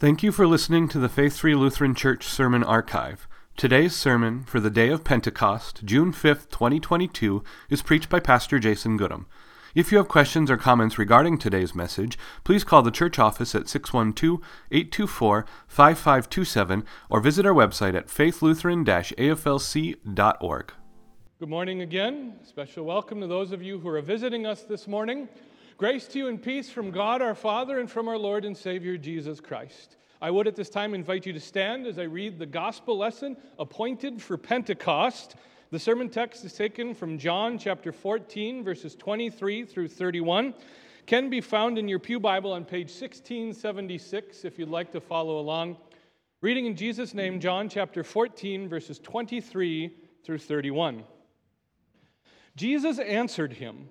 Thank you for listening to the Faith Free Lutheran Church Sermon Archive. Today's sermon for the day of Pentecost, June 5th, 2022, is preached by Pastor Jason Goodham. If you have questions or comments regarding today's message, please call the church office at 612 824 5527 or visit our website at faithlutheran aflc.org. Good morning again. Special welcome to those of you who are visiting us this morning. Grace to you and peace from God our Father and from our Lord and Savior Jesus Christ. I would at this time invite you to stand as I read the gospel lesson appointed for Pentecost. The sermon text is taken from John chapter 14, verses 23 through 31. Can be found in your Pew Bible on page 1676 if you'd like to follow along. Reading in Jesus' name, John chapter 14, verses 23 through 31. Jesus answered him.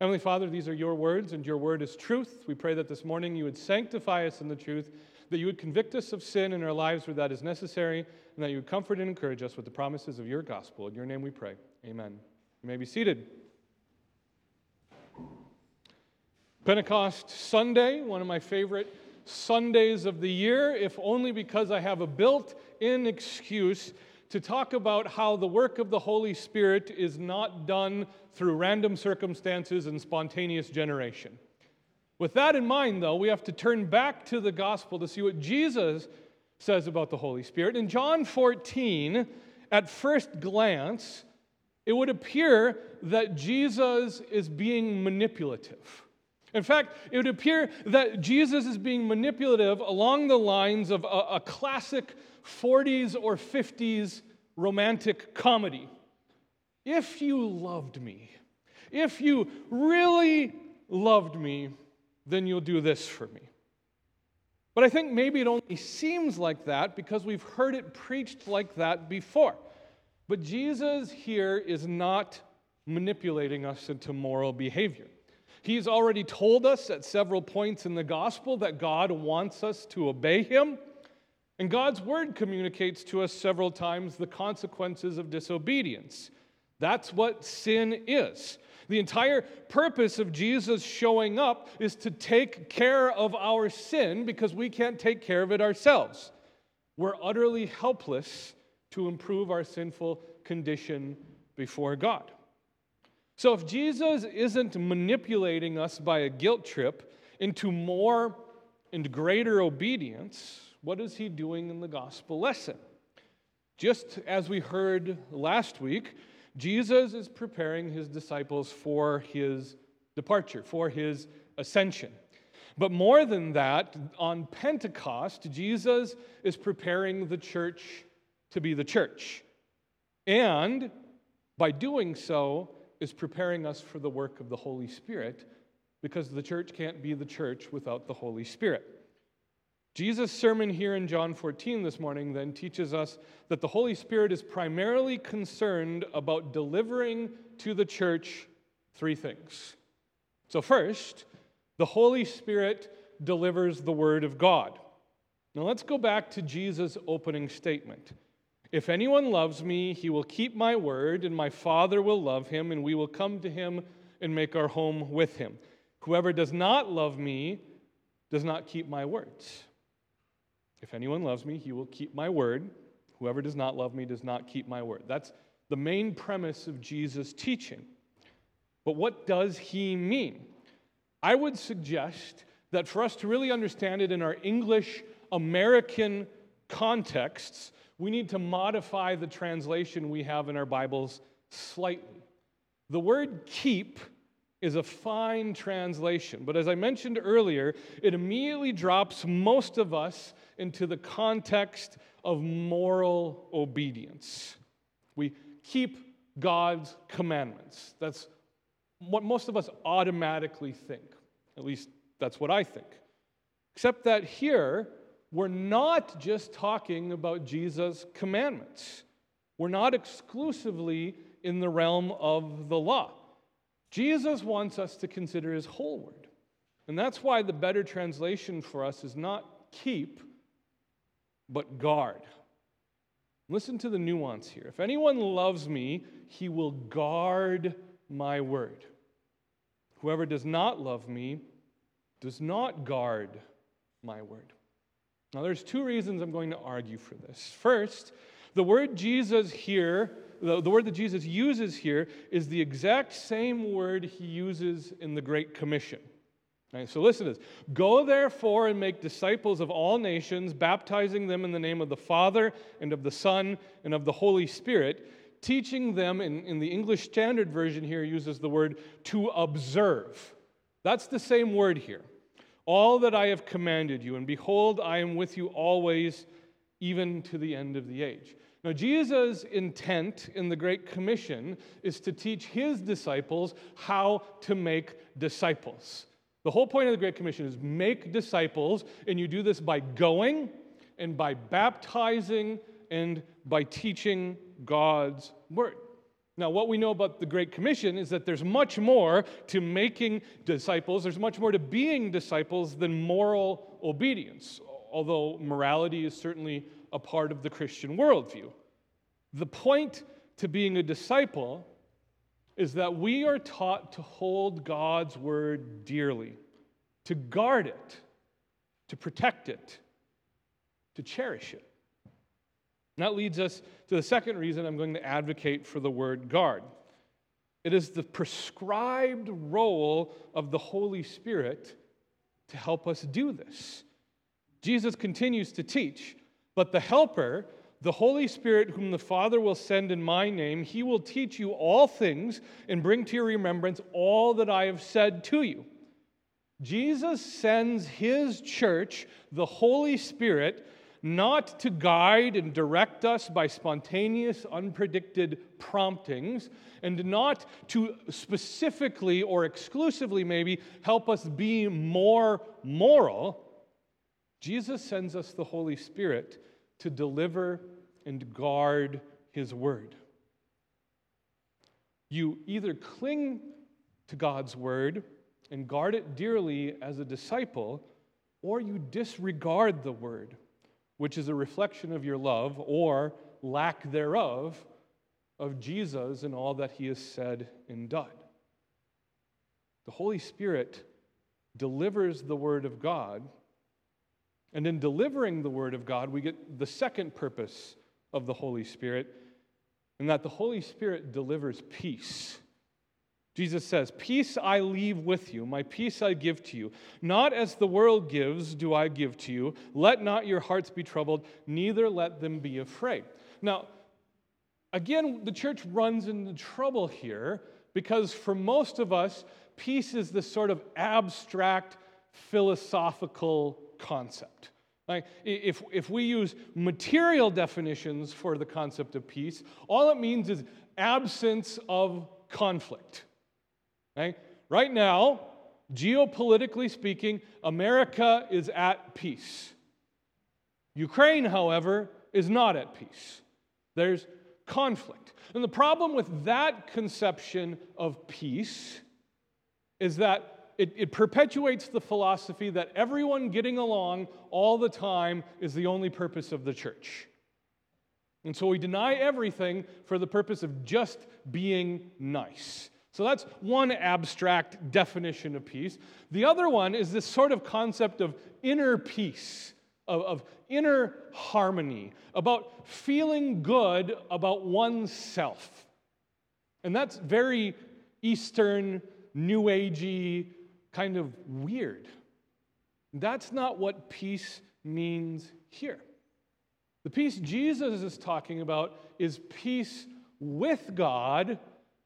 Heavenly Father, these are your words, and your word is truth. We pray that this morning you would sanctify us in the truth, that you would convict us of sin in our lives where that is necessary, and that you would comfort and encourage us with the promises of your gospel. In your name we pray. Amen. You may be seated. Pentecost Sunday, one of my favorite Sundays of the year, if only because I have a built in excuse to talk about how the work of the Holy Spirit is not done through random circumstances and spontaneous generation. With that in mind, though, we have to turn back to the gospel to see what Jesus says about the Holy Spirit. In John 14, at first glance, it would appear that Jesus is being manipulative. In fact, it would appear that Jesus is being manipulative along the lines of a, a classic 40s or 50s romantic comedy. If you loved me, if you really loved me, then you'll do this for me. But I think maybe it only seems like that because we've heard it preached like that before. But Jesus here is not manipulating us into moral behavior. He's already told us at several points in the gospel that God wants us to obey him. And God's word communicates to us several times the consequences of disobedience. That's what sin is. The entire purpose of Jesus showing up is to take care of our sin because we can't take care of it ourselves. We're utterly helpless to improve our sinful condition before God. So, if Jesus isn't manipulating us by a guilt trip into more and greater obedience, what is he doing in the gospel lesson? Just as we heard last week, Jesus is preparing his disciples for his departure, for his ascension. But more than that, on Pentecost, Jesus is preparing the church to be the church. And by doing so, is preparing us for the work of the Holy Spirit because the church can't be the church without the Holy Spirit. Jesus' sermon here in John 14 this morning then teaches us that the Holy Spirit is primarily concerned about delivering to the church three things. So, first, the Holy Spirit delivers the Word of God. Now, let's go back to Jesus' opening statement. If anyone loves me, he will keep my word, and my Father will love him, and we will come to him and make our home with him. Whoever does not love me does not keep my words. If anyone loves me, he will keep my word. Whoever does not love me does not keep my word. That's the main premise of Jesus' teaching. But what does he mean? I would suggest that for us to really understand it in our English American contexts, we need to modify the translation we have in our Bibles slightly. The word keep is a fine translation, but as I mentioned earlier, it immediately drops most of us into the context of moral obedience. We keep God's commandments. That's what most of us automatically think. At least that's what I think. Except that here, we're not just talking about Jesus' commandments. We're not exclusively in the realm of the law. Jesus wants us to consider his whole word. And that's why the better translation for us is not keep, but guard. Listen to the nuance here. If anyone loves me, he will guard my word. Whoever does not love me does not guard my word. Now, there's two reasons I'm going to argue for this. First, the word Jesus here, the, the word that Jesus uses here, is the exact same word he uses in the Great Commission. Right, so listen to this. Go therefore and make disciples of all nations, baptizing them in the name of the Father and of the Son and of the Holy Spirit, teaching them, in, in the English Standard Version here uses the word to observe. That's the same word here. All that I have commanded you, and behold, I am with you always, even to the end of the age. Now, Jesus' intent in the Great Commission is to teach his disciples how to make disciples. The whole point of the Great Commission is make disciples, and you do this by going and by baptizing and by teaching God's word. Now, what we know about the Great Commission is that there's much more to making disciples, there's much more to being disciples than moral obedience, although morality is certainly a part of the Christian worldview. The point to being a disciple is that we are taught to hold God's word dearly, to guard it, to protect it, to cherish it. And that leads us to the second reason I'm going to advocate for the word guard. It is the prescribed role of the Holy Spirit to help us do this. Jesus continues to teach, but the Helper, the Holy Spirit, whom the Father will send in my name, he will teach you all things and bring to your remembrance all that I have said to you. Jesus sends his church, the Holy Spirit, not to guide and direct us by spontaneous, unpredicted promptings, and not to specifically or exclusively maybe help us be more moral. Jesus sends us the Holy Spirit to deliver and guard His Word. You either cling to God's Word and guard it dearly as a disciple, or you disregard the Word, which is a reflection of your love or lack thereof of Jesus and all that He has said and done. The Holy Spirit delivers the Word of God and in delivering the Word of God, we get the second purpose of the Holy Spirit, and that the Holy Spirit delivers peace. Jesus says, Peace I leave with you, my peace I give to you. Not as the world gives, do I give to you. Let not your hearts be troubled, neither let them be afraid. Now, again, the church runs into trouble here because for most of us, peace is this sort of abstract philosophical concept. Like, if, if we use material definitions for the concept of peace, all it means is absence of conflict. Right? Right now, geopolitically speaking, America is at peace. Ukraine, however, is not at peace. There's conflict. And the problem with that conception of peace is that it, it perpetuates the philosophy that everyone getting along all the time is the only purpose of the church. And so we deny everything for the purpose of just being nice. So that's one abstract definition of peace. The other one is this sort of concept of inner peace, of, of inner harmony, about feeling good about oneself. And that's very Eastern, New Agey, kind of weird. That's not what peace means here. The peace Jesus is talking about is peace with God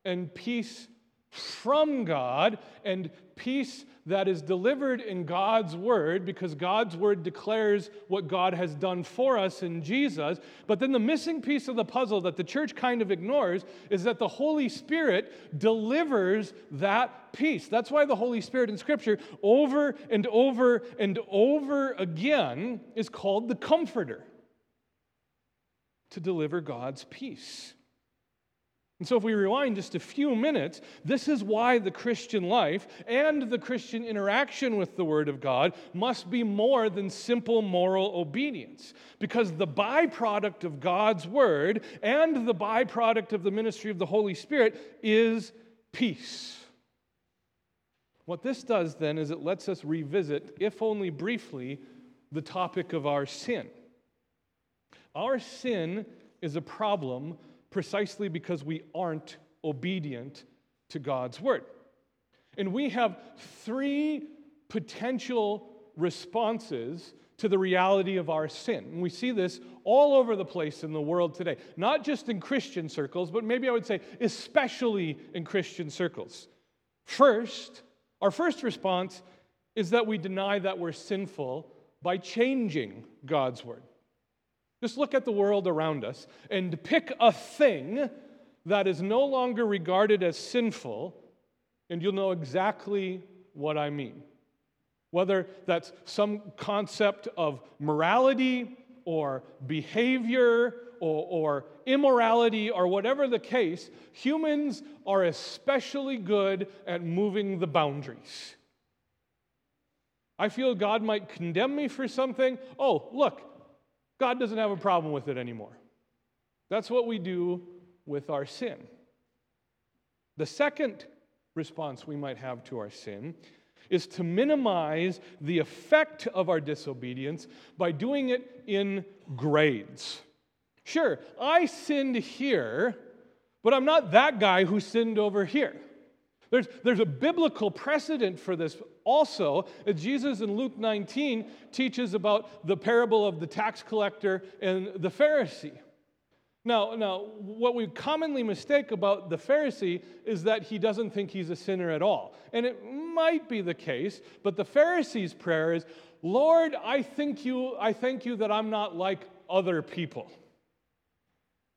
and peace from God and peace that is delivered in God's word because God's word declares what God has done for us in Jesus. But then the missing piece of the puzzle that the church kind of ignores is that the Holy Spirit delivers that peace. That's why the Holy Spirit in Scripture, over and over and over again, is called the Comforter to deliver God's peace. And so, if we rewind just a few minutes, this is why the Christian life and the Christian interaction with the Word of God must be more than simple moral obedience. Because the byproduct of God's Word and the byproduct of the ministry of the Holy Spirit is peace. What this does then is it lets us revisit, if only briefly, the topic of our sin. Our sin is a problem precisely because we aren't obedient to God's word. And we have three potential responses to the reality of our sin. And we see this all over the place in the world today, not just in Christian circles, but maybe I would say especially in Christian circles. First, our first response is that we deny that we're sinful by changing God's word. Just look at the world around us and pick a thing that is no longer regarded as sinful, and you'll know exactly what I mean. Whether that's some concept of morality or behavior or, or, immorality or whatever the case, humans are especially good at moving the boundaries. I feel God might condemn me for something. Oh, look, God doesn't have a problem with it anymore. That's what we do with our sin. The second response we might have to our sin is to minimize the effect of our disobedience by doing it in grades. Sure, I sinned here, but I'm not that guy who sinned over here. There's, there's a biblical precedent for this also. Jesus in Luke 19 teaches about the parable of the tax collector and the Pharisee. Now, now, what we commonly mistake about the Pharisee is that he doesn't think he's a sinner at all. And it might be the case, but the Pharisee's prayer is, Lord, I thank you, I thank you that I'm not like other people.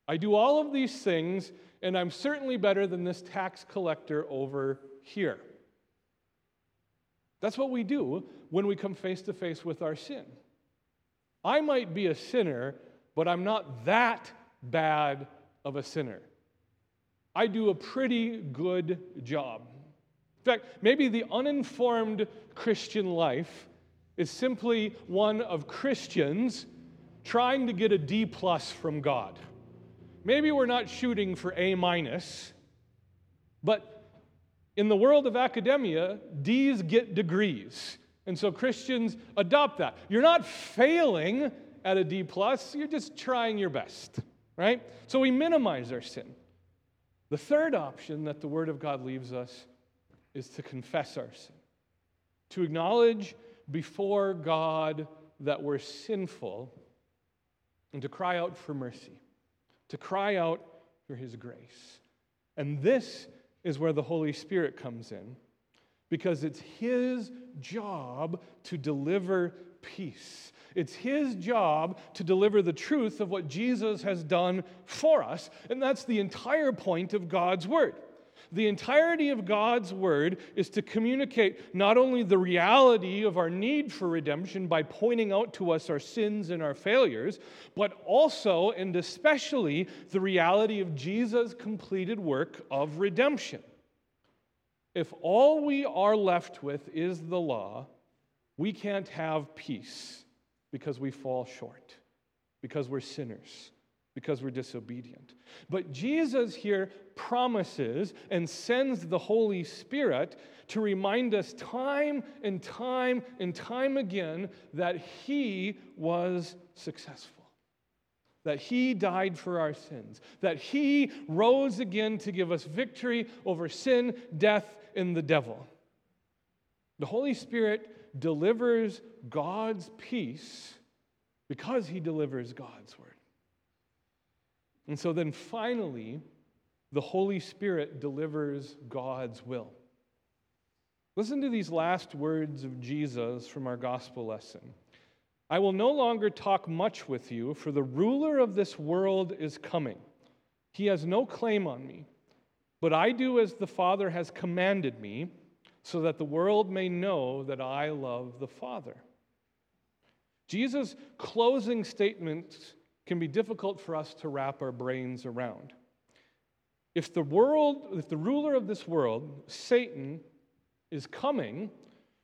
I do all of these things and I'm certainly better than this tax collector over here. That's what we do when we come face to face with our sin. I might be a sinner, but I'm not that bad of a sinner. I do a pretty good job. In fact, maybe the uninformed Christian life is simply one of Christians trying to get a D plus from God. Maybe we're not shooting for A minus, but in the world of academia, D's get degrees. And so Christians adopt that. You're not failing at a D plus, you're just trying your best, right? So we minimize our sin. The third option that the Word of God leaves us is to confess our sin, to acknowledge before God that we're sinful, and to cry out for mercy to cry out for his grace. And this is where the Holy Spirit comes in because it's his job to deliver peace. It's his job to deliver the truth of what Jesus has done for us. And that's the entire point of God's word. The entirety of God's word is to communicate not only the reality of our need for redemption by pointing out to us our sins and our failures, but also and especially the reality of Jesus' completed work of redemption. If all we are left with is the law, we can't have peace because we fall short, because we're sinners because we're disobedient. But Jesus here promises and sends the Holy Spirit to remind us time and time and time again that He was successful. That he died for our sins, that he rose again to give us victory over sin, death, and the devil. The Holy Spirit delivers God's peace because he delivers God's word. And so then finally, the Holy Spirit delivers God's will. Listen to these last words of Jesus from our gospel lesson. I will no longer talk much with you, for the ruler of this world is coming. He has no claim on me, but I do as the Father has commanded me, so that the world may know that I love the Father. Jesus' closing statements can be difficult for us to wrap our brains around. If the world, if the ruler of this world, Satan, is coming,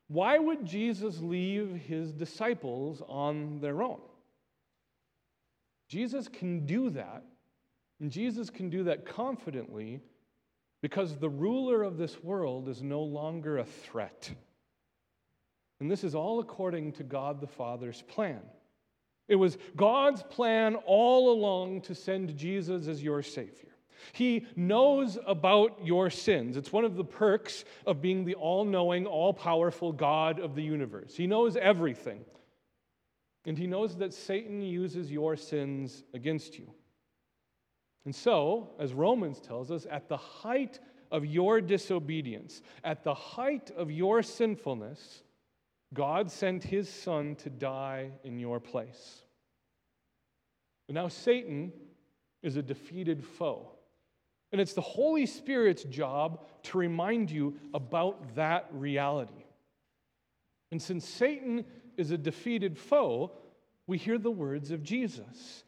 why would Jesus leave his disciples on their own? Jesus can do that, and Jesus can do that confidently because the ruler of this world is no longer a threat. And this is all according to God the Father's plan. It was God's plan all along to send Jesus as your Savior. He knows about your sins. It's one of the perks of being the all knowing, all powerful God of the universe. He knows everything. And He knows that Satan uses your sins against you. And so, as Romans tells us, at the height of your disobedience, at the height of your sinfulness, God sent His Son to die in your place. Now, Satan is a defeated foe. And it's the Holy Spirit's job to remind you about that reality. And since Satan is a defeated foe, we hear the words of Jesus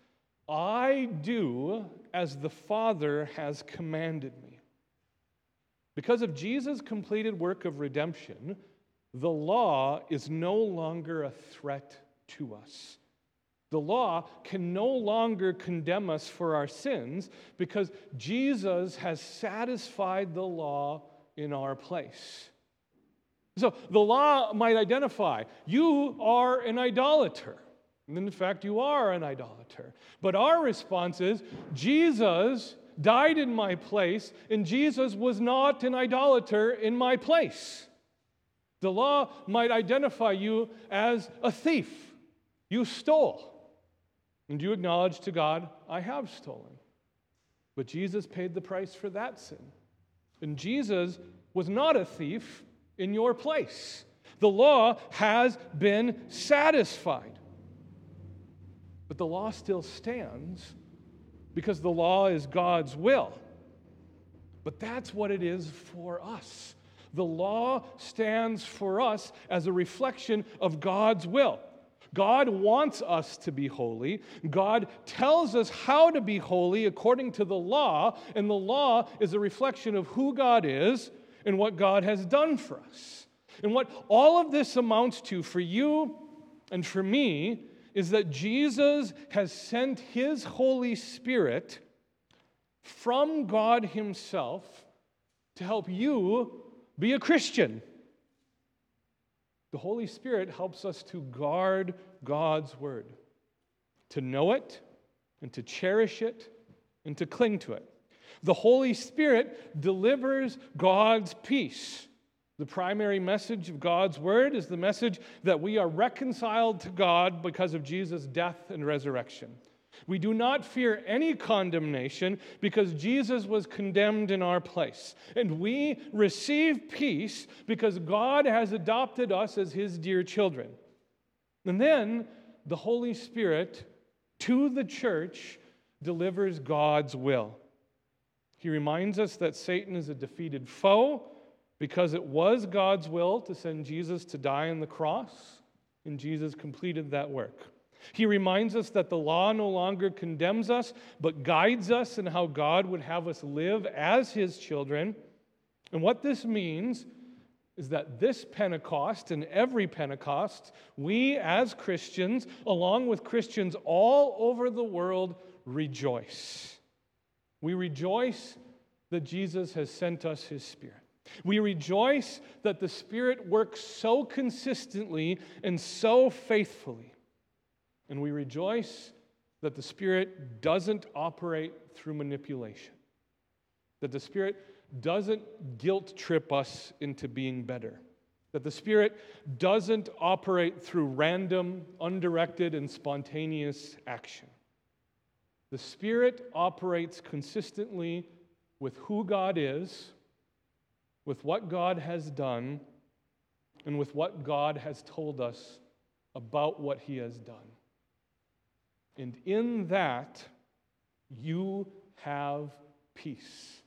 I do as the Father has commanded me. Because of Jesus' completed work of redemption, the law is no longer a threat to us. The law can no longer condemn us for our sins because Jesus has satisfied the law in our place. So the law might identify you are an idolater. And in fact, you are an idolater. But our response is Jesus died in my place, and Jesus was not an idolater in my place. The law might identify you as a thief. You stole. And you acknowledge to God, I have stolen. But Jesus paid the price for that sin. And Jesus was not a thief in your place. The law has been satisfied. But the law still stands because the law is God's will. But that's what it is for us. The law stands for us as a reflection of God's will. God wants us to be holy. God tells us how to be holy according to the law, and the law is a reflection of who God is and what God has done for us. And what all of this amounts to for you and for me is that Jesus has sent his Holy Spirit from God Himself to help you be a Christian. The Holy Spirit helps us to guard God's Word, to know it, and to cherish it, and to cling to it. The Holy Spirit delivers God's peace. The primary message of God's Word is the message that we are reconciled to God because of Jesus' death and resurrection. We do not fear any condemnation because Jesus was condemned in our place. And we receive peace because God has adopted us as his dear children. And then the Holy Spirit to the church delivers God's will. He reminds us that Satan is a defeated foe because it was God's will to send Jesus to die on the cross, and Jesus completed that work. He reminds us that the law no longer condemns us, but guides us in how God would have us live as His children. And what this means is that this Pentecost and every Pentecost, we as Christians, along with Christians all over the world, rejoice. We rejoice that Jesus has sent us His Spirit. We rejoice that the Spirit works so consistently and so faithfully. And we rejoice that the Spirit doesn't operate through manipulation, that the Spirit doesn't guilt trip us into being better, That the Spirit doesn't operate through random, undirected, and spontaneous action. The Spirit operates consistently with who God is, with what God has done, and with what God has told us about what He has done. And in that, you have peace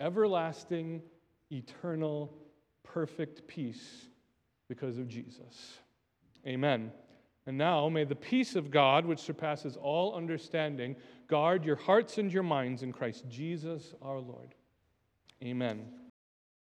everlasting, eternal, perfect peace because of Jesus. Amen. And now may the peace of God, which surpasses all understanding, guard your hearts and your minds in Christ Jesus our Lord. Amen.